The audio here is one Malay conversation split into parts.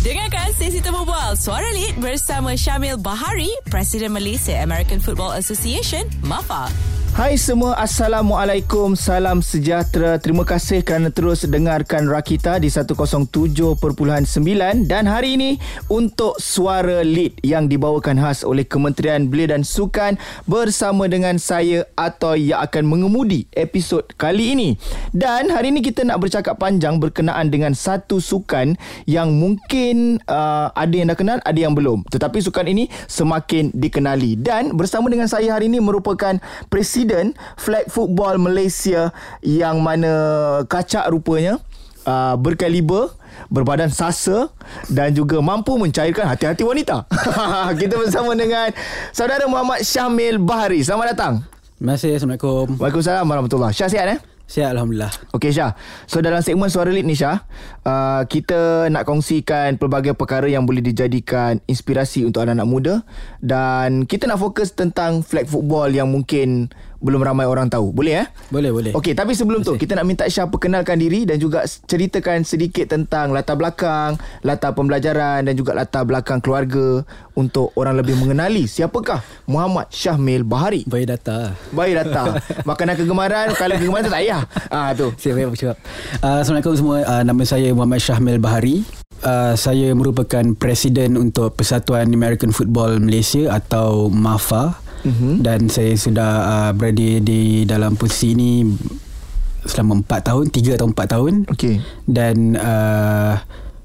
Dengarkan sesi temu bual Suara Lead bersama Syamil Bahari, Presiden Malaysia American Football Association, MAFA. Hai semua, Assalamualaikum, salam sejahtera. Terima kasih kerana terus dengarkan Rakita di 107.9 dan hari ini untuk Suara Lead yang dibawakan khas oleh Kementerian Belia dan Sukan bersama dengan saya atau yang akan mengemudi episod kali ini. Dan hari ini kita nak bercakap panjang berkenaan dengan satu sukan yang mungkin uh, ada yang dah kenal, ada yang belum. Tetapi sukan ini semakin dikenali dan bersama dengan saya hari ini merupakan Presiden Presiden Flag Football Malaysia yang mana kacak rupanya uh, berkaliber berbadan sasa dan juga mampu mencairkan hati-hati wanita. Kita bersama dengan saudara Muhammad Syamil Bahari. Selamat datang. Terima kasih. Assalamualaikum. Waalaikumsalam warahmatullahi. Syah sihat eh? Sihat Alhamdulillah Okey Syah So dalam segmen Suara Lead ni Syah uh, Kita nak kongsikan Pelbagai perkara yang boleh dijadikan Inspirasi untuk anak-anak muda Dan kita nak fokus tentang Flag football yang mungkin belum ramai orang tahu. Boleh eh? Boleh, boleh. Okey, tapi sebelum Masih. tu kita nak minta Syah perkenalkan diri dan juga ceritakan sedikit tentang latar belakang, latar pembelajaran dan juga latar belakang keluarga untuk orang lebih mengenali siapakah Muhammad Syahmil Bahari. Bayi data. Bayi data. Makanan kegemaran, kalau kegemaran tu tak payah. Ah tu. Siap, siap, siap. Uh, Assalamualaikum semua. Uh, nama saya Muhammad Syahmil Bahari. Uh, saya merupakan presiden untuk Persatuan American Football Malaysia atau MAFA mm-hmm. dan saya sudah uh, berada di dalam posisi ini selama 4 tahun 3 atau 4 tahun okay. dan uh,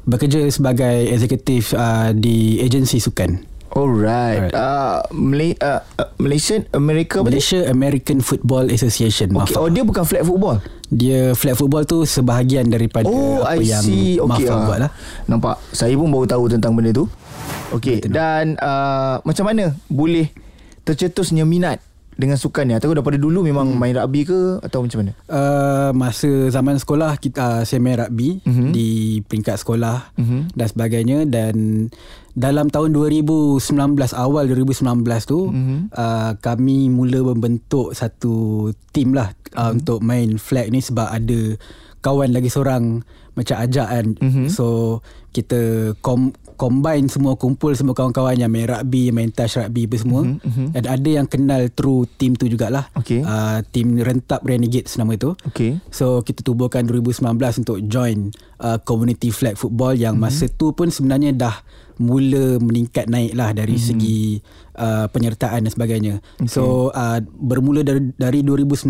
bekerja sebagai eksekutif uh, di agensi sukan Alright. Alright. Uh, Malay, uh, uh, Malaysian America Malaysia American Football Association. Okay. Oh dia bukan flag football. Dia flag football tu sebahagian daripada oh, apa I yang see. Okay, Mafa uh, buat lah. Nampak. Saya pun baru tahu tentang benda tu. Okay. Dan uh, macam mana boleh tercetusnya minat dengan sukan ni atau daripada dulu memang hmm. main rugby ke atau macam mana? Uh, masa zaman sekolah kita uh, saya main rugby uh-huh. di peringkat sekolah uh-huh. dan sebagainya dan dalam tahun 2019 awal 2019 tu uh-huh. uh, kami mula membentuk satu tim lah uh, uh-huh. untuk main flag ni sebab ada kawan lagi seorang macam ajak kan uh-huh. so kita kom combine semua kumpul semua kawan-kawan yang main rugby main touch rugby apa semua mm-hmm, mm-hmm. dan ada yang kenal through team tu jugalah okay. uh, team Rentap Renegades nama itu okay. so kita tubuhkan 2019 untuk join uh, community flag football yang mm-hmm. masa tu pun sebenarnya dah mula meningkat naik lah dari mm-hmm. segi uh, penyertaan dan sebagainya okay. so uh, bermula dari, dari 2019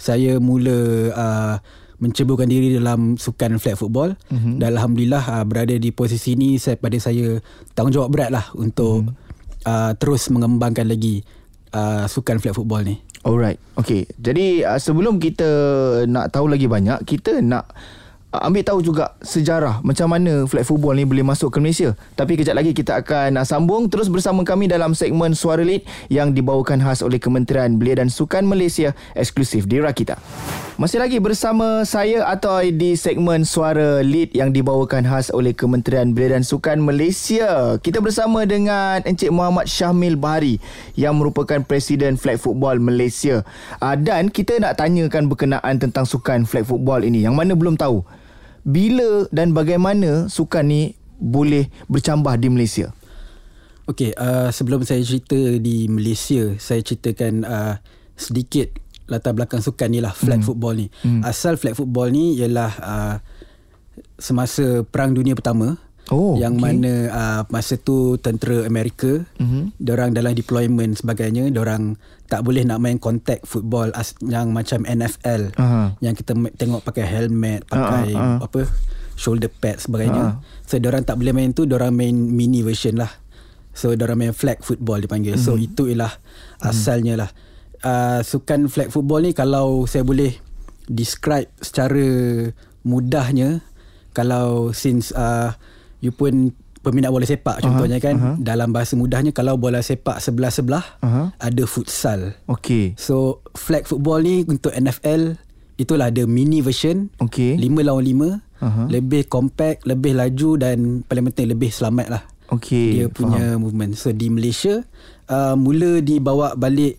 saya mula uh, menceburkan diri dalam sukan flag football mm-hmm. dan alhamdulillah uh, berada di posisi ini saya pada saya tanggungjawab berat lah untuk mm-hmm. uh, terus mengembangkan lagi uh, sukan flag football ni. Alright. Okay. Jadi uh, sebelum kita nak tahu lagi banyak, kita nak ambil tahu juga sejarah macam mana flag football ni boleh masuk ke Malaysia. Tapi kejap lagi kita akan uh, sambung terus bersama kami dalam segmen Suara Lead yang dibawakan khas oleh Kementerian Belia dan Sukan Malaysia eksklusif di Rakita. Masih lagi bersama saya atau di segmen Suara Lead yang dibawakan khas oleh Kementerian Belia dan Sukan Malaysia. Kita bersama dengan Encik Muhammad Syahmil Bahari yang merupakan Presiden Flag Football Malaysia. Uh, dan kita nak tanyakan berkenaan tentang sukan flag football ini yang mana belum tahu bila dan bagaimana sukan ni boleh bercambah di Malaysia? Okey, uh, sebelum saya cerita di Malaysia, saya ceritakan uh, sedikit latar belakang sukan ni lah flag hmm. football ni. Hmm. Asal flag football ni ialah uh, semasa Perang Dunia Pertama. Oh, yang okay. mana uh, masa tu tentera Amerika, mm-hmm. orang dalam deployment sebagainya, orang tak boleh nak main contact football as, yang macam NFL, uh-huh. yang kita tengok pakai helmet, pakai uh-huh. apa shoulder pad sebagainya. Uh-huh. So orang tak boleh main tu, orang main mini version lah. So orang main flag football dipanggil. Mm-hmm. So itu ialah asalnya mm-hmm. lah. Uh, sukan flag football ni kalau saya boleh describe secara mudahnya kalau since uh, you pun peminat bola sepak contohnya uh-huh, kan uh-huh. dalam bahasa mudahnya kalau bola sepak sebelah-sebelah uh-huh. ada futsal. Okey. So flag football ni untuk NFL itulah ada mini version. Okey. 5 lawan 5. Uh-huh. Lebih compact, lebih laju dan paling penting lebih selamat lah. Okey. Dia punya Faham. movement. So di Malaysia uh, mula dibawa balik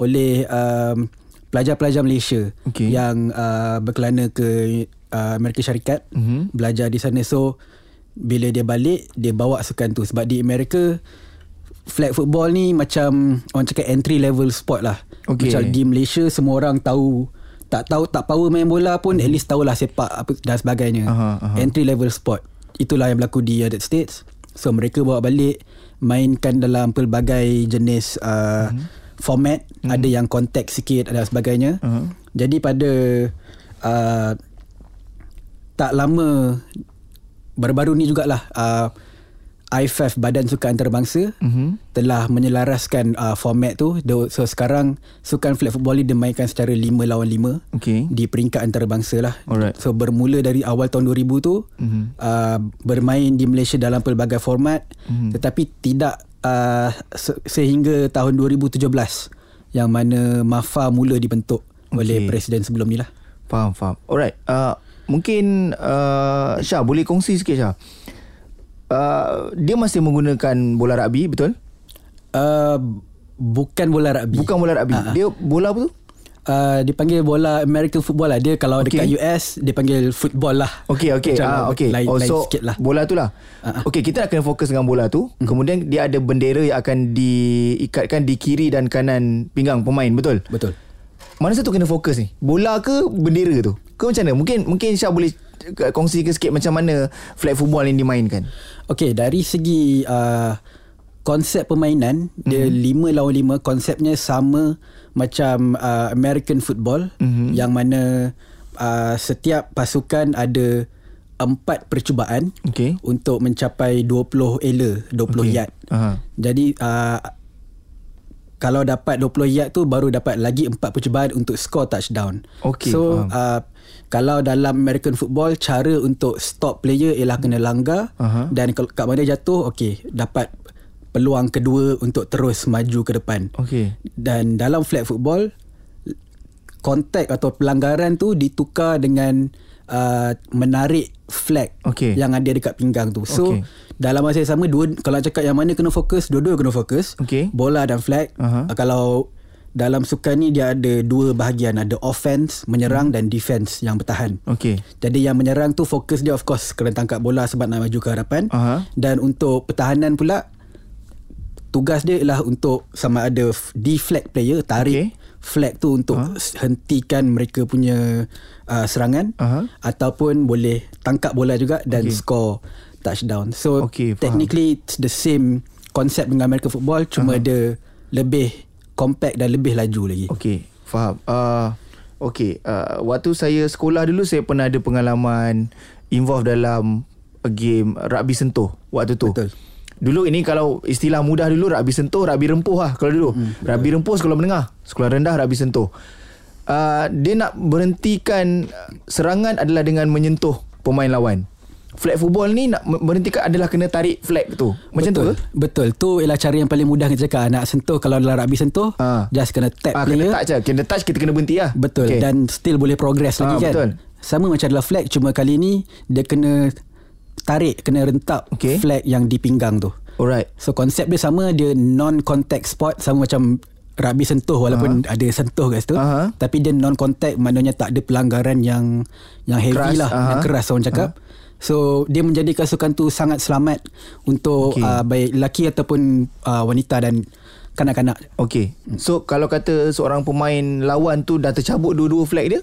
oleh um, pelajar-pelajar Malaysia okay. yang uh, berkelana ke uh, Amerika Syarikat uh-huh. belajar di sana. So bila dia balik dia bawa sukan tu sebab di Amerika flag football ni macam orang cakap entry level sport lah. Okay. Macam di Malaysia semua orang tahu tak tahu tak power main bola pun at least tahulah sepak apa dan sebagainya. Aha, aha. Entry level sport. Itulah yang berlaku di United States. So mereka bawa balik mainkan dalam pelbagai jenis uh, Mhm. format, ada yang contact sikit dan sebagainya. Mhm. Jadi pada uh, tak lama baru-baru ni jugalah uh, IFF Badan Sukan Antarabangsa Mhm. telah menyelaraskan uh, format tu so sekarang sukan flag football ni dimainkan secara 5 lawan 5 Okey. di peringkat antarabangsa lah Alright. so bermula dari awal tahun 2000 tu Mhm. uh, bermain di Malaysia dalam pelbagai format Mhm. tetapi tidak uh, se- sehingga tahun 2017 yang mana MAFA mula dibentuk oleh Okey. presiden sebelum ni lah Faham, faham. Alright. Uh, mungkin uh, Syah boleh kongsi sikit Syah. Uh, dia masih menggunakan bola rugby, betul? uh, bukan bola rugby Bukan bola rugby. Ah. Dia bola apa tu? Uh, dipanggil bola American football lah. Dia kalau okay. dekat US dia panggil football lah. Okey okey Macam ah okey. Lain, Oh, lain so sikit lah. bola tu lah. Ah, ah. Okey kita kena fokus dengan bola tu. Mhm. Kemudian dia ada bendera yang akan diikatkan di kiri dan kanan pinggang pemain, betul? Betul. Mana satu kena fokus ni? Bola ke bendera tu? Ke macam mana? Mungkin mungkin Syah boleh kongsi ke sikit macam mana flag football yang dimainkan. Okey, dari segi uh, konsep permainan mm-hmm. dia lima lawan lima konsepnya sama macam uh, American football Mhm. yang mana uh, setiap pasukan ada empat percubaan Okey. untuk mencapai 20 ela, 20 Okey. yard. Aha. Jadi uh, kalau dapat 20 yard tu baru dapat lagi empat percubaan untuk score touchdown. Okey, so faham. uh, kalau dalam American football cara untuk stop player ialah kena langgar Aha. dan kalau kat mana jatuh okey dapat peluang kedua untuk terus maju ke depan. Okey. Dan dalam flag football kontak atau pelanggaran tu ditukar dengan uh, menarik flag Okey. yang ada dekat pinggang tu. So Okey. dalam masa yang sama dua kalau cakap yang mana kena fokus, dua-dua kena fokus. Okey. Bola dan flag. Aha. Uh, kalau dalam sukan ni dia ada dua bahagian, ada offense, menyerang dan defense yang bertahan. Okey. Jadi yang menyerang tu fokus dia of course kena tangkap bola sebab nak maju ke hadapan. Aha. Dan untuk pertahanan pula tugas dia ialah untuk sama ada deflect player tarik okay. flag tu untuk Ha. hentikan mereka punya uh, serangan Aha. ataupun boleh tangkap bola juga dan okay. score touchdown. So faham. technically it's the same concept dengan American football cuma Aha. dia lebih compact dan lebih laju lagi. Okey, faham. Uh, Okey, uh, waktu saya sekolah dulu saya pernah ada pengalaman involve dalam a game rugby sentuh waktu tu. Betul. Dulu ini kalau istilah mudah dulu rugby sentuh, rugby rempuh lah kalau dulu. Hmm, rugby rempuh sekolah menengah, sekolah rendah rugby sentuh. Uh, dia nak berhentikan serangan adalah dengan menyentuh pemain lawan. Flag football ni nak berhentikan adalah kena tarik flag tu. Macam betul, tu ke? Betul. Tu ialah cara yang paling mudah kita cakap. Nak sentuh kalau dalam rugby sentuh, Ah. just kena tap player. kena touch je. Kena touch kita kena berhenti lah. Betul okay. dan still boleh progress lagi Ah, kan. betul. Sama macam dalam flag cuma kali ni dia kena tarik, kena rentap Okey. flag yang di pinggang tu. Alright. So konsep dia sama, dia non contact sport sama macam rugby sentuh walaupun ada sentuh kat situ. Aha. Tapi dia non contact maknanya tak ada pelanggaran yang yang heavy Keras, lah, aha. yang keras orang cakap. So dia menjadikan sukan tu sangat selamat untuk Okey. uh, baik lelaki ataupun uh, wanita dan kanak-kanak. Okey. So kalau kata seorang pemain lawan tu dah tercabut dua-dua flag dia?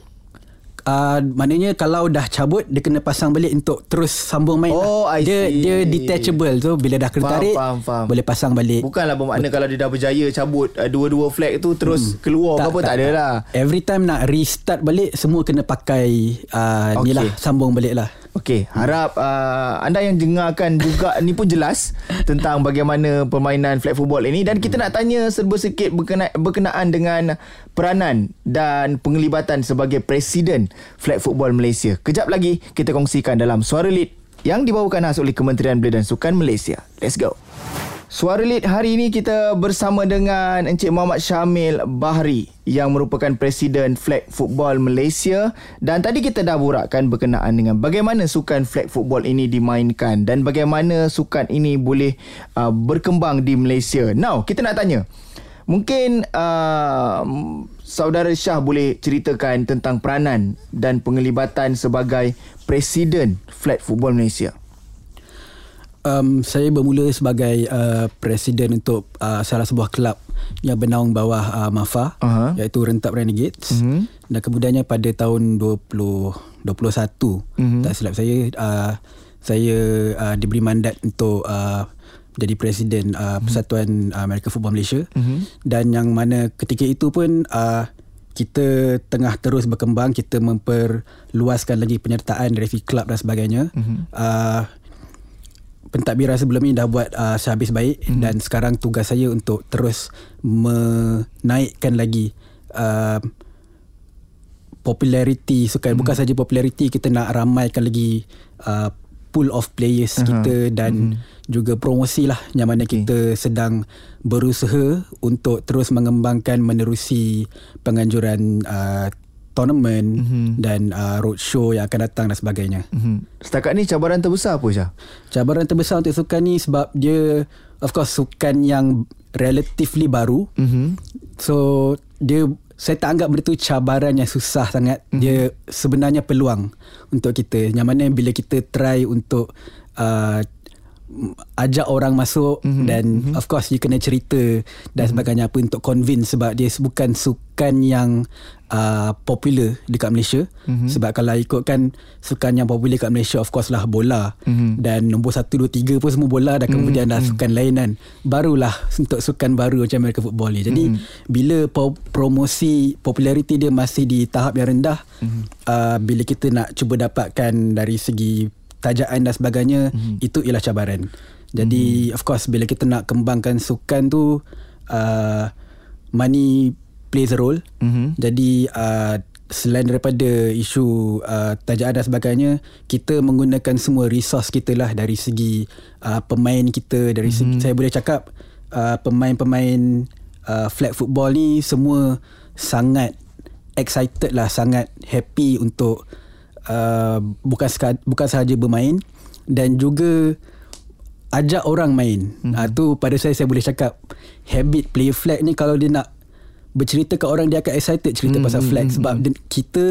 Uh, maknanya kalau dah cabut dia kena pasang balik untuk terus sambung main. Oh, lah. I dia see. dia detachable tu bila dah kena Faham, tarik faham, faham. boleh pasang balik. Bukanlah bermakna kalau dia dah berjaya cabut uh, dua-dua flag tu terus keluar ke apa tak, ada lah. Every time nak restart balik semua kena pakai uh, Okey. ni lah sambung balik lah. Okey, harap uh, anda yang dengarkan juga ni pun jelas tentang bagaimana permainan flag football ini dan kita nak tanya serba sikit berkenaan, berkenaan dengan peranan dan penglibatan sebagai presiden flag football Malaysia. Kejap lagi kita kongsikan dalam Suara Lead yang dibawakan khas oleh Kementerian Belia dan Sukan Malaysia. Let's go. Suara Lead hari ini kita bersama dengan Encik Muhammad Syamil Bahri yang merupakan Presiden Flag Football Malaysia dan tadi kita dah borakkan berkenaan dengan bagaimana sukan flag football ini dimainkan dan bagaimana sukan ini boleh uh, berkembang di Malaysia. Now, kita nak tanya. Mungkin uh, saudara Syah boleh ceritakan tentang peranan dan penglibatan sebagai Presiden Flag Football Malaysia. Um, saya bermula sebagai uh, presiden untuk uh, salah sebuah kelab yang bernaung bawah uh, MAFA uh-huh. iaitu Rentap Renegades uh-huh. dan kemudiannya pada tahun 2021 uh-huh. tak silap saya uh, saya uh, diberi mandat untuk uh, jadi presiden uh, Persatuan uh, American Football Malaysia uh-huh. dan yang mana ketika itu pun uh, kita tengah terus berkembang kita memperluaskan lagi penyertaan dari klub dan sebagainya uh-huh. uh, pentadbiran sebelum ini dah buat uh, sehabis baik mm-hmm. dan sekarang tugas saya untuk terus menaikkan lagi uh, populariti sukan mm-hmm. bukan saja populariti kita nak ramaikan lagi uh, pool of players uh-huh. kita dan mm-hmm. juga promosi lah yang mana okay. kita sedang berusaha untuk terus mengembangkan menerusi penganjuran uh, tournament mm-hmm. dan uh, roadshow yang akan datang dan sebagainya. Mm-hmm. Setakat ni cabaran terbesar apa Syah? Cabaran terbesar untuk sukan ni sebab dia of course sukan yang relatively baru. Mm-hmm. So dia saya tak anggap benda tu cabaran yang susah sangat. Mm-hmm. Dia sebenarnya peluang untuk kita. Yang mana bila kita try untuk uh, ajak orang masuk mm-hmm. dan mm-hmm. of course you kena cerita dan mm-hmm. sebagainya apa untuk convince sebab dia bukan sukan yang uh, popular dekat Malaysia mm-hmm. sebab kalau ikutkan sukan yang popular dekat Malaysia of course lah bola mm-hmm. dan nombor 1 2 3 pun semua bola dan kemudian mm-hmm. dah sukan lain kan barulah untuk sukan baru macam American football ni jadi mm-hmm. bila po- promosi populariti dia masih di tahap yang rendah mm-hmm. uh, bila kita nak cuba dapatkan dari segi tajaan dan sebagainya mm-hmm. itu ialah cabaran. Jadi mm-hmm. of course bila kita nak kembangkan sukan tu uh, money plays a role. Mm-hmm. Jadi uh, selain daripada isu uh, tajaan dan sebagainya kita menggunakan semua resource kita lah dari segi uh, pemain kita dari mm-hmm. segi saya boleh cakap uh, pemain-pemain uh, flag football ni semua sangat excited lah sangat happy untuk uh, bukan bukan sahaja bermain dan juga ajak orang main. Mm-hmm. Uh, tu pada saya saya boleh cakap habit play flag ni kalau dia nak bercerita ke orang dia akan excited cerita mm-hmm. pasal mhm, flag sebab mm-hmm. kita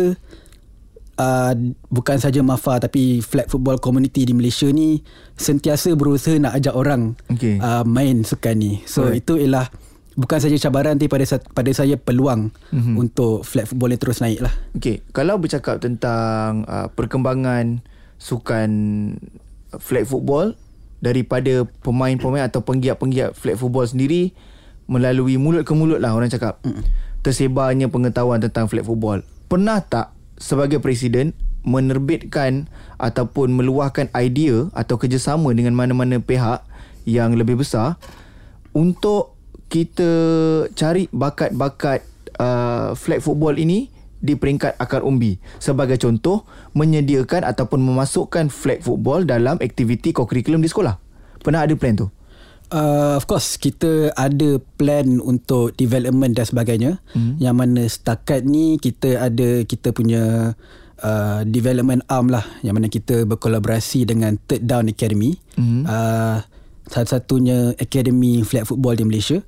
uh, bukan saja Mafa tapi flag football community di Malaysia ni sentiasa berusaha nak ajak orang okay. uh, main sukan ni. So right. itu ialah bukan saja cabaran tapi pada pada saya peluang mm-hmm. untuk flag football ni terus naik lah. Okey, kalau bercakap tentang uh, perkembangan sukan flag football daripada pemain-pemain atau penggiat-penggiat flag football sendiri melalui mulut ke mulut lah orang cakap mm. tersebarnya pengetahuan tentang flag football. Pernah tak sebagai presiden menerbitkan ataupun meluahkan idea atau kerjasama dengan mana-mana pihak yang lebih besar untuk kita cari bakat-bakat uh, flag football ini di peringkat akar umbi. Sebagai contoh, menyediakan ataupun memasukkan flag football dalam aktiviti co-curriculum di sekolah. Pernah ada plan tu? Uh, of course, kita ada plan untuk development dan sebagainya. Hmm. Yang mana setakat ni kita ada kita punya uh, development arm lah. Yang mana kita berkolaborasi dengan Third Down Academy. Hmm. Uh, satu-satunya akademi flag football di Malaysia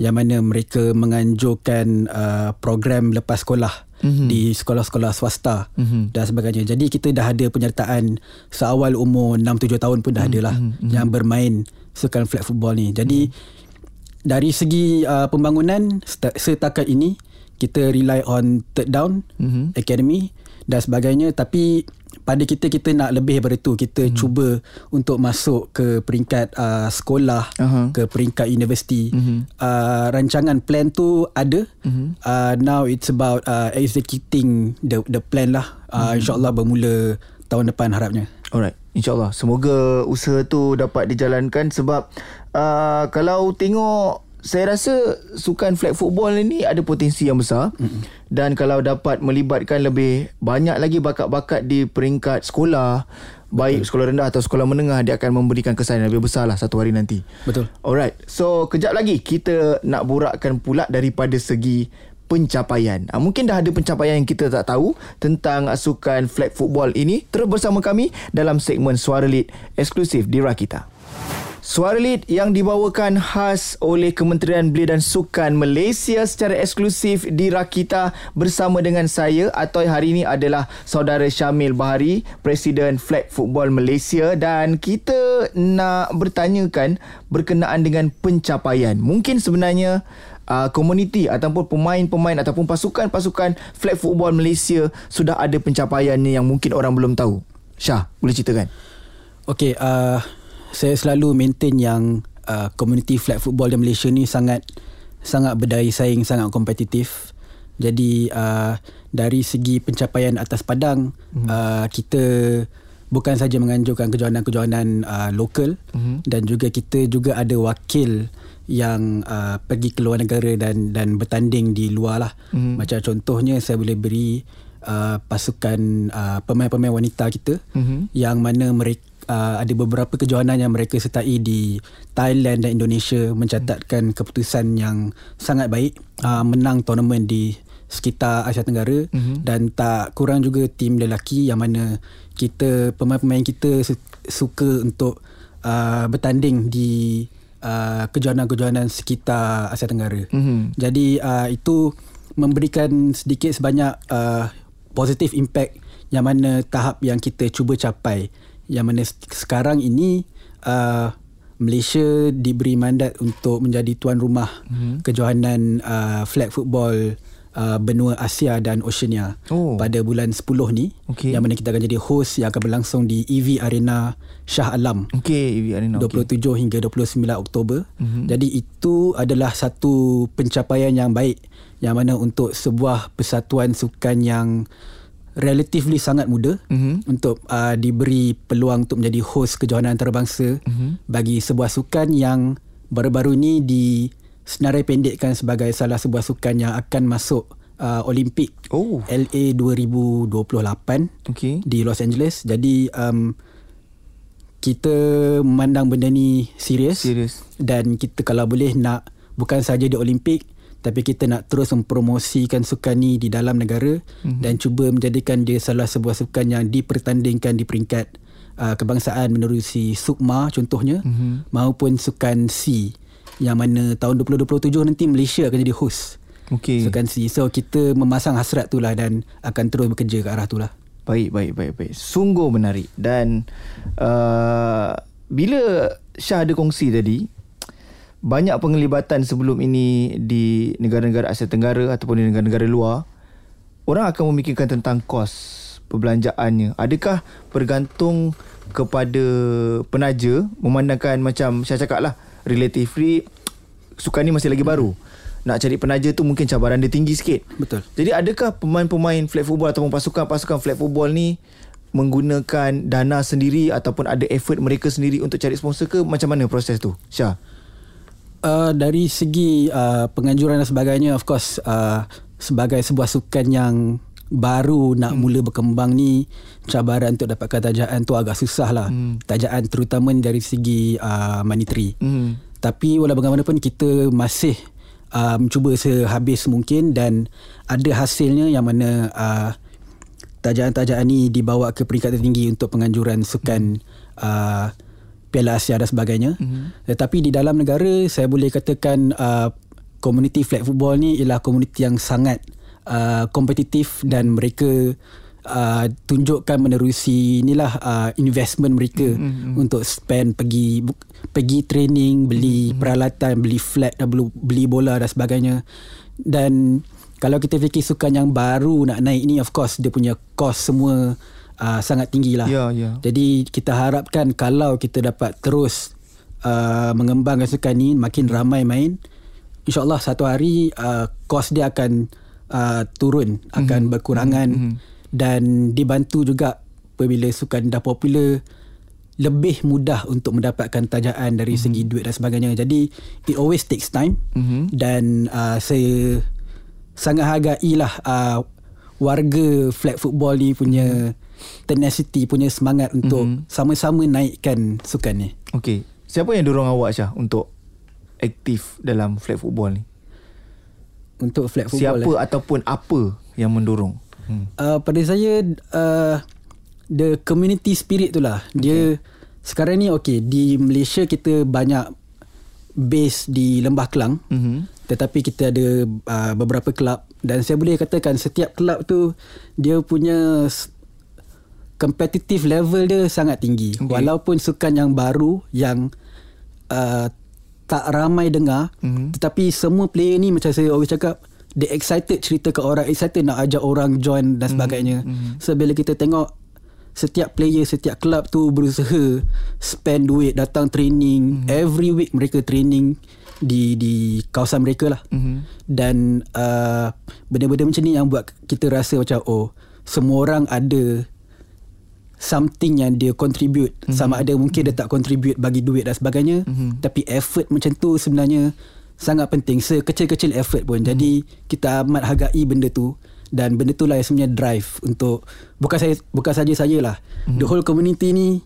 yang mana mereka menganjurkan uh, program lepas sekolah mm-hmm. di sekolah-sekolah swasta mm-hmm. dan sebagainya. Jadi kita dah ada penyertaan seawal umur 6-7 tahun pun dah mm-hmm. ada lah mm-hmm. yang bermain sukan flag football ni. Jadi mm-hmm. dari segi uh, pembangunan setakat ini kita rely on third down mm-hmm. academy dan sebagainya tapi pada kita kita nak lebih daripada itu kita hmm. cuba untuk masuk ke peringkat uh, sekolah uh-huh. ke peringkat universiti uh-huh. uh, rancangan plan tu ada uh-huh. uh, now it's about uh, executing the the plan lah uh, uh-huh. insyaallah bermula tahun depan harapnya alright insyaallah semoga usaha tu dapat dijalankan sebab uh, kalau tengok saya rasa sukan flag football ini ada potensi yang besar. Mm-hmm. dan kalau dapat melibatkan lebih banyak lagi bakat-bakat di peringkat sekolah baik sekolah rendah atau sekolah menengah dia akan memberikan kesan yang lebih besar lah satu hari nanti. Betul. Alright so kejap lagi kita nak borakkan pula daripada segi pencapaian. Ha, mungkin dah ada pencapaian yang kita tak tahu tentang sukan flag football ini. Terus bersama kami dalam segmen Suara Lead eksklusif di Rakita Suara lead yang dibawakan khas oleh Kementerian Belia dan Sukan Malaysia secara eksklusif di Rakita bersama dengan saya atau hari ini adalah saudara Syamil Bahari, Presiden Flag Football Malaysia dan kita nak bertanyakan berkenaan dengan pencapaian. Mungkin sebenarnya uh, komuniti ataupun pemain-pemain ataupun pasukan-pasukan flag football Malaysia sudah ada pencapaiannya yang mungkin orang belum tahu. Syah, boleh ceritakan? Okey, uh, saya selalu maintain yang uh, community flag football di Malaysia ni sangat sangat berdaya saing, sangat kompetitif. Jadi uh, dari segi pencapaian atas padang mm-hmm. uh, kita bukan saja menganjurkan kejohanan-kejohanan uh, lokal mm-hmm. dan juga kita juga ada wakil yang uh, pergi ke luar negara dan dan bertanding di luar lah. Mm-hmm. Macam contohnya saya boleh beri uh, pasukan uh, pemain-pemain wanita kita mm-hmm. yang mana mereka uh, ada beberapa kejohanan yang mereka sertai di Thailand dan Indonesia mencatatkan keputusan yang sangat baik uh, menang tournament di sekitar Asia Tenggara mm-hmm. dan tak kurang juga tim lelaki yang mana kita pemain-pemain kita suka untuk uh, bertanding di uh, kejohanan-kejohanan sekitar Asia Tenggara. Mm-hmm. Jadi uh, itu memberikan sedikit sebanyak uh, positive impact yang mana tahap yang kita cuba capai yang mana sekarang ini uh, Malaysia diberi mandat untuk menjadi tuan rumah mm-hmm. kejohanan uh, flag football uh, benua Asia dan Oceania oh. pada bulan 10 ni okay. yang mana kita akan jadi host yang akan berlangsung di EV Arena Shah Alam. Okey, EV Arena 27 okay. hingga 29 Oktober. Mm-hmm. Jadi itu adalah satu pencapaian yang baik yang mana untuk sebuah persatuan sukan yang relatively sangat muda mm-hmm. untuk uh, diberi peluang untuk menjadi host kejohanan antarabangsa mm-hmm. bagi sebuah sukan yang baru-baru ini di senarai pendekkan sebagai salah sebuah sukan yang akan masuk uh, Olimpik oh. LA 2028 okay. di Los Angeles. Jadi um, kita memandang benda ni serius dan kita kalau boleh nak bukan saja di Olimpik tapi kita nak terus mempromosikan sukan ni di dalam negara mm-hmm. dan cuba menjadikan dia salah sebuah sukan yang dipertandingkan di peringkat uh, kebangsaan menerusi SUKMA contohnya mm-hmm. maupun sukan C yang mana tahun 2027 nanti Malaysia akan jadi host okay. sukan C so kita memasang hasrat tu lah dan akan terus bekerja ke arah tu lah baik baik baik baik sungguh menarik dan uh, bila Syah ada kongsi tadi banyak penglibatan sebelum ini di negara-negara Asia Tenggara ataupun di negara-negara luar orang akan memikirkan tentang kos perbelanjaannya. Adakah bergantung kepada penaja memandangkan macam saya cakap lah relatively sukan ni masih lagi baru. Nak cari penaja tu mungkin cabaran dia tinggi sikit. Betul. Jadi adakah pemain-pemain flag football ataupun pasukan-pasukan flag football ni menggunakan dana sendiri ataupun ada effort mereka sendiri untuk cari sponsor ke? Macam mana proses tu? Syah Uh, dari segi uh, penganjuran dan sebagainya of course uh, sebagai sebuah sukan yang baru nak hmm. mula berkembang ni cabaran untuk dapatkan tajaan tu agak susah lah hmm. tajaan terutama dari segi uh, monetary hmm. tapi walau bagaimanapun kita masih uh, mencuba sehabis mungkin dan ada hasilnya yang mana uh, tajaan-tajaan ni dibawa ke peringkat tertinggi untuk penganjuran sukan hmm. uh, Piala Asia dan sebagainya. Mm-hmm. Tetapi di dalam negara saya boleh katakan uh, community flag football ni ialah komuniti yang sangat uh, kompetitif dan mereka uh, tunjukkan menerusi inilah uh, investment mereka mm-hmm. untuk spend pergi pergi training, beli mm-hmm. peralatan, beli beli, beli bola dan sebagainya. Dan kalau kita fikir sukan yang baru nak naik ni of course dia punya cost semua uh, sangat tinggi lah. Yeah, yeah. Jadi kita harapkan kalau kita dapat terus uh, mengembangkan sukan ni makin ramai main, insyaAllah satu hari uh, kos dia akan uh, turun, akan mm-hmm. berkurangan mm-hmm. dan dibantu juga apabila sukan dah popular lebih mudah untuk mendapatkan tajaan dari mm-hmm. segi duit dan sebagainya. Jadi it always takes time mm-hmm. dan uh, saya sangat hargailah uh, warga flag football ni punya mm-hmm tenacity punya semangat untuk mm-hmm. sama-sama naikkan sukan ni. Okey. Siapa yang dorong awak Syah untuk aktif dalam flag football ni? Untuk flag football Siapa eh? ataupun apa yang mendorong? Hmm. Uh, pada saya uh, the community spirit tu lah. Okay. Dia sekarang ni okey di Malaysia kita banyak base di Lembah Kelang. Mm-hmm. Tetapi kita ada uh, beberapa kelab dan saya boleh katakan setiap kelab tu dia punya competitive level dia sangat tinggi. Okay. Walaupun sukan yang baru yang uh, tak ramai dengar mm-hmm. tetapi semua player ni macam saya always cakap they excited cerita ke orang excited nak ajak orang join dan mhm. sebagainya. Mm-hmm. So bila kita tengok setiap player setiap club tu berusaha spend duit datang training mm-hmm. every week mereka training di di kawasan mereka lah mm-hmm. dan uh, benda-benda macam ni yang buat kita rasa macam oh semua orang ada something yang dia contribute mm-hmm. sama ada mungkin mm-hmm. dia tak contribute bagi duit dan sebagainya mm-hmm. tapi effort macam tu sebenarnya sangat penting sekecil-kecil effort pun mm-hmm. jadi kita amat hargai benda tu dan benda tu lah yang sebenarnya drive untuk bukan saya bukan saja saya lah mm-hmm. the whole community ni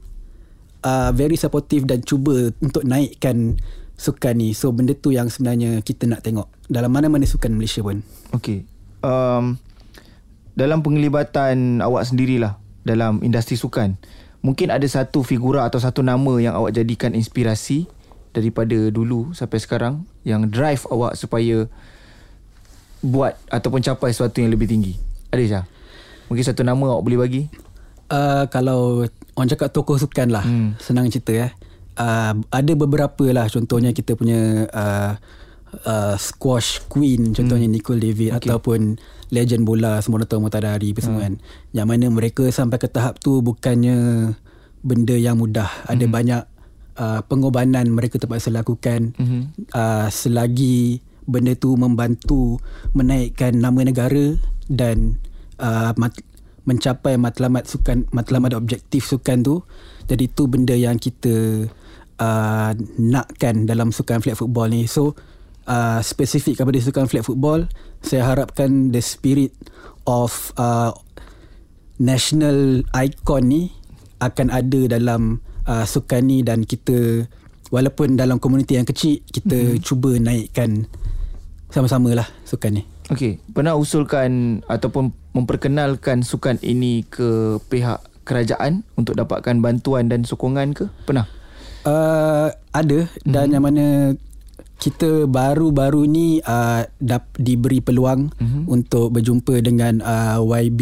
uh, very supportive dan cuba untuk naikkan sukan ni so benda tu yang sebenarnya kita nak tengok dalam mana-mana sukan Malaysia pun Okay um, dalam penglibatan awak sendirilah dalam industri sukan mungkin ada satu figura atau satu nama yang awak jadikan inspirasi daripada dulu sampai sekarang yang drive awak supaya buat ataupun capai sesuatu yang lebih tinggi? Ada Syah? Mungkin satu nama awak boleh bagi? Uh, kalau orang cakap tokoh sukan lah. Hmm. Senang cerita ya. Uh, ada beberapa lah contohnya kita punya uh, uh, squash queen contohnya hmm. Nicole David okay. ataupun legend bola semua orang tahu Mutadari apa semua hmm. kan. Yang mana mereka sampai ke tahap tu bukannya benda yang mudah. Ada hmm. banyak uh, pengorbanan mereka terpaksa lakukan hmm. uh, selagi benda tu membantu menaikkan nama negara dan uh, mat- mencapai matlamat sukan matlamat objektif sukan tu jadi tu benda yang kita uh, nakkan dalam sukan flag football ni so uh, spesifik kepada sukan flag football saya harapkan the spirit of uh, national icon ni akan ada dalam uh, sukan ni dan kita walaupun dalam komuniti yang kecil kita mm-hmm. cuba naikkan sama-sama lah sukan ni. Okey, pernah usulkan ataupun memperkenalkan sukan ini ke pihak kerajaan untuk dapatkan bantuan dan sokongan ke? Pernah? Uh, ada dan mm-hmm. yang mana kita baru-baru ni uh, dap, diberi peluang mm-hmm. untuk berjumpa dengan uh, YB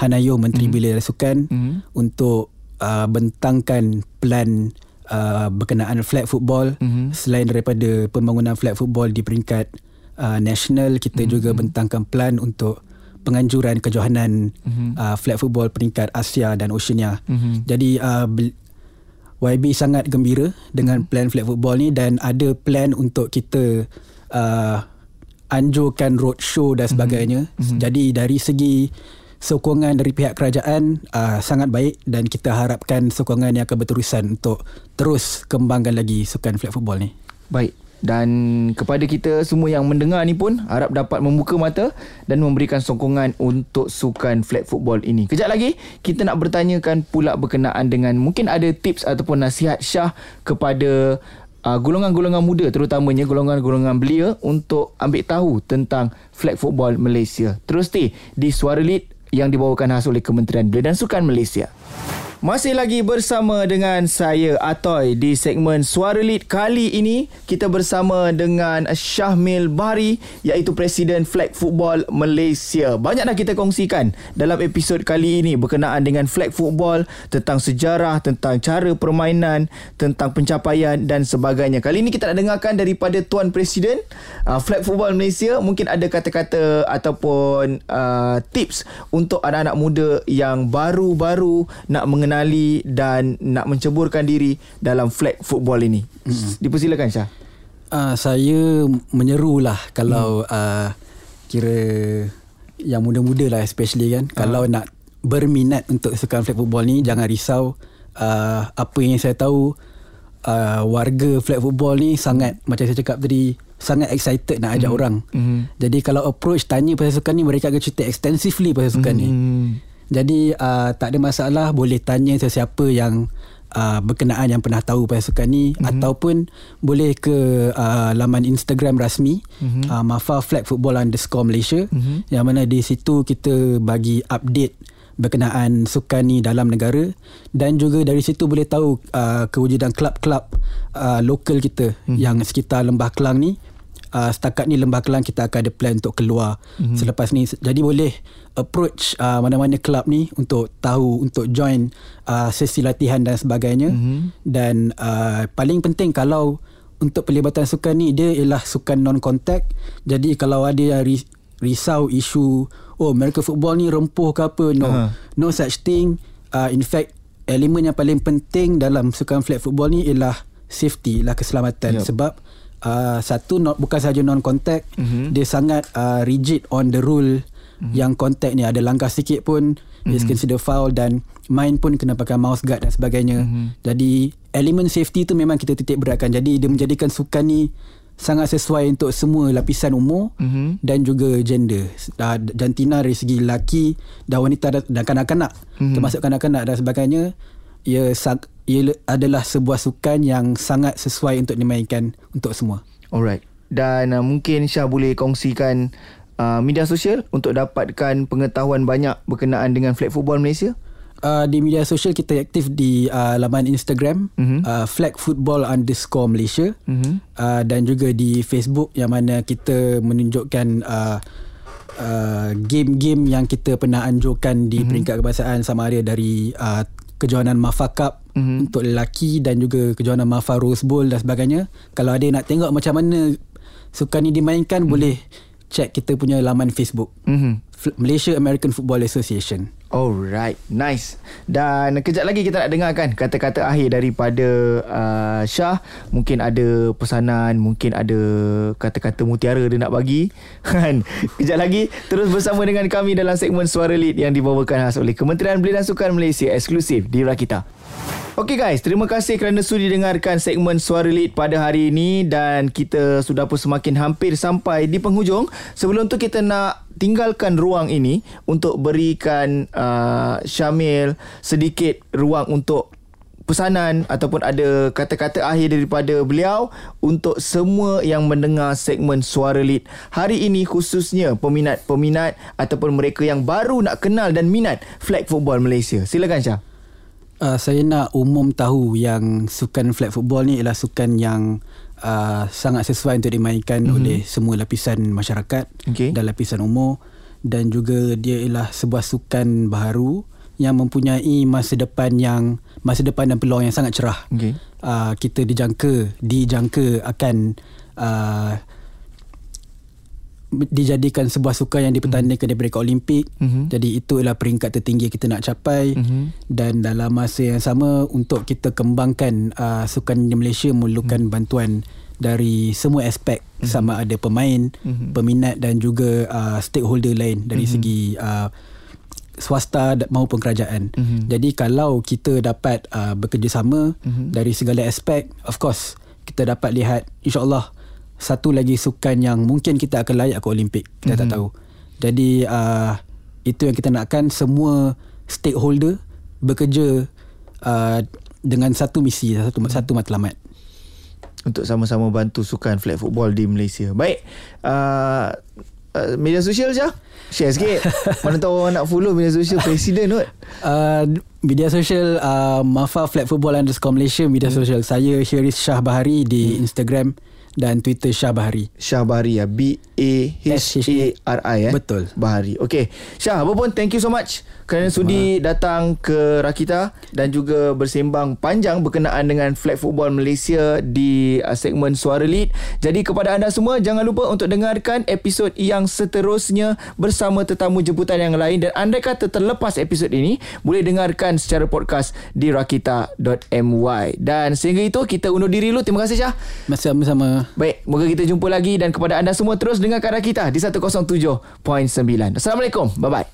Hanayo Menteri mm-hmm. Belia Sukan mm-hmm. untuk uh, bentangkan plan uh, berkenaan flag football mm-hmm. selain daripada pembangunan flag football di peringkat uh, national kita mm-hmm. juga bentangkan plan untuk penganjuran kejohanan mm-hmm. uh, flag football peringkat Asia dan Oceania. Mm-hmm. Jadi uh, YB sangat gembira dengan plan flag football ni dan ada plan untuk kita uh, anjurkan roadshow dan sebagainya. Mm-hmm. Jadi dari segi sokongan dari pihak kerajaan uh, sangat baik dan kita harapkan sokongan yang akan berterusan untuk terus kembangkan lagi sukan flag football ni. Baik dan kepada kita semua yang mendengar ni pun harap dapat membuka mata dan memberikan sokongan untuk sukan flag football ini. Kejap lagi kita nak bertanyakan pula berkenaan dengan mungkin ada tips ataupun nasihat Syah kepada uh, golongan-golongan muda terutamanya golongan-golongan belia untuk ambil tahu tentang flag football Malaysia. Terus stay di Suara Lead yang dibawakan khas oleh Kementerian Belia dan Sukan Malaysia. Masih lagi bersama dengan saya Atoy di segmen Suara Lead kali ini kita bersama dengan Syahmil Bari iaitu Presiden Flag Football Malaysia. Banyak dah kita kongsikan dalam episod kali ini berkenaan dengan flag football, tentang sejarah, tentang cara permainan, tentang pencapaian dan sebagainya. Kali ini kita nak dengarkan daripada Tuan Presiden uh, Flag Football Malaysia. Mungkin ada kata-kata ataupun uh, tips untuk anak-anak muda yang baru-baru nak mengenal mengenali dan nak menceburkan diri dalam flag football ini. Hmm. Dipersilakan Syah. Uh, saya menyerulah kalau hmm. uh, kira yang muda-muda lah especially kan. Uh. Kalau nak berminat untuk sukan flag football ni jangan risau. Uh, apa yang saya tahu uh, warga flag football ni sangat macam saya cakap tadi sangat excited nak ajak mm. orang. Mm. Jadi kalau approach tanya pasal sukan ni mereka akan cerita extensively pasal sukan mm. ni. Jadi uh, tak ada masalah boleh tanya sesiapa yang uh, berkenaan yang pernah tahu pasal sukan ni mm-hmm. ataupun boleh ke uh, laman Instagram rasmi mm-hmm. uh, Mafa Flag Football underscore Malaysia mm-hmm. yang mana di situ kita bagi update berkenaan sukan ni dalam negara dan juga dari situ boleh tahu uh, kewujudan kelab-kelab uh, lokal kita hmm. yang sekitar Lembah Kelang ni uh, setakat ni Lembah Kelang kita akan ada plan untuk keluar hmm. selepas ni jadi boleh approach uh, mana-mana kelab ni untuk tahu untuk join uh, sesi latihan dan sebagainya hmm. dan uh, paling penting kalau untuk pelibatan sukan ni dia ialah sukan non contact jadi kalau ada yang risau isu oh American football ni rempuh ke apa no uh-huh. no such thing uh, in fact elemen yang paling penting dalam sukan flag football ni ialah safety lah keselamatan yep. sebab uh, satu not, bukan sahaja non contact uh-huh. dia sangat uh, rigid on the rule uh-huh. yang contact ni ada langkah sikit pun uh-huh. is consider foul dan main pun kena pakai mouse guard dan sebagainya uh-huh. jadi elemen safety tu memang kita titik beratkan jadi dia menjadikan sukan ni sangat sesuai untuk semua lapisan umur mm-hmm. dan juga gender uh, jantina dari segi lelaki dan wanita dan kanak-kanak mm-hmm. termasuk kanak-kanak dan sebagainya ia, ia adalah sebuah sukan yang sangat sesuai untuk dimainkan untuk semua alright dan uh, mungkin Syah boleh kongsikan uh, media sosial untuk dapatkan pengetahuan banyak berkenaan dengan flag football Malaysia uh, di media sosial kita aktif di uh, laman Instagram mm-hmm. uh, flag football underscore Malaysia mm-hmm. uh, dan juga di Facebook yang mana kita menunjukkan uh, uh, game-game yang kita pernah anjurkan di mm-hmm. peringkat kebangsaan sama ada dari uh, kejohanan Mafa Cup mm-hmm. untuk lelaki dan juga kejohanan Mafa Rose Bowl dan sebagainya kalau ada nak tengok macam mana sukan ni dimainkan mm-hmm. boleh check kita punya laman Facebook mm-hmm. Malaysia American Football Association Alright, nice. Dan kejap lagi kita nak dengarkan kata-kata akhir daripada uh, Syah. Mungkin ada pesanan, mungkin ada kata-kata mutiara dia nak bagi. Kan? kejap lagi terus bersama dengan kami dalam segmen Suara Lead yang dibawakan khas oleh Kementerian Belia dan Sukan Malaysia eksklusif di Rakita. Okey guys, terima kasih kerana sudi dengarkan segmen Suara Lead pada hari ini dan kita sudah pun semakin hampir sampai di penghujung. Sebelum tu kita nak tinggalkan ruang ini untuk berikan uh, Syamil sedikit ruang untuk pesanan ataupun ada kata-kata akhir daripada beliau untuk semua yang mendengar segmen Suara Lead hari ini khususnya peminat-peminat ataupun mereka yang baru nak kenal dan minat flag football Malaysia. Silakan Syah. Uh, saya nak umum tahu yang sukan flag football ni ialah sukan yang uh, sangat sesuai untuk dimainkan mm-hmm. oleh semua lapisan masyarakat okay. dan lapisan umur dan juga dia ialah sebuah sukan baharu yang mempunyai masa depan yang masa depan dan peluang yang sangat cerah. Okay. Uh, kita dijangka dijangka akan uh, dijadikan sebuah sukan yang dipertandingkan mm-hmm. peringkat Olimpik. Mm-hmm. Jadi itu adalah peringkat tertinggi kita nak capai mm-hmm. dan dalam masa yang sama untuk kita kembangkan uh, sukan di Malaysia memerlukan mm-hmm. bantuan dari semua aspek mm-hmm. sama ada pemain, mm-hmm. peminat dan juga uh, stakeholder lain dari mm-hmm. segi uh, swasta maupun kerajaan. Mm-hmm. Jadi kalau kita dapat uh, bekerjasama mm-hmm. dari segala aspek, of course kita dapat lihat insya-Allah satu lagi sukan yang mungkin kita akan layak ke Olimpik. Kita mm-hmm. tak mhm. tahu. Jadi uh, itu yang kita nakkan semua stakeholder bekerja uh, dengan satu misi, satu mm-hmm. satu matlamat untuk sama-sama bantu sukan flag football di Malaysia. Baik. Uh, uh, media sosial je. Share sikit. Mana tahu orang nak follow media sosial presiden kot. Uh, media sosial uh, Mafa Flag Football underscore Malaysia media hmm. sosial. Saya Syaris Shah Bahari di hmm. Instagram dan Twitter Syah Bahari. Syah Bahari ya. B A H A R I eh. Betul. Bahari. Okey. Syah, apa pun thank you so much kerana sudi datang ke Rakita dan juga bersembang panjang berkenaan dengan flag football Malaysia di uh, segmen Suara Lead. Jadi kepada anda semua jangan lupa untuk dengarkan episod yang seterusnya bersama tetamu jemputan yang lain dan anda kata terlepas episod ini boleh dengarkan secara podcast di rakita.my. Dan sehingga itu kita undur diri dulu. Terima kasih Syah. Masih sama-sama. Baik, moga kita jumpa lagi dan kepada anda semua terus dengarkan Rakita di 107.9. Assalamualaikum. Bye bye.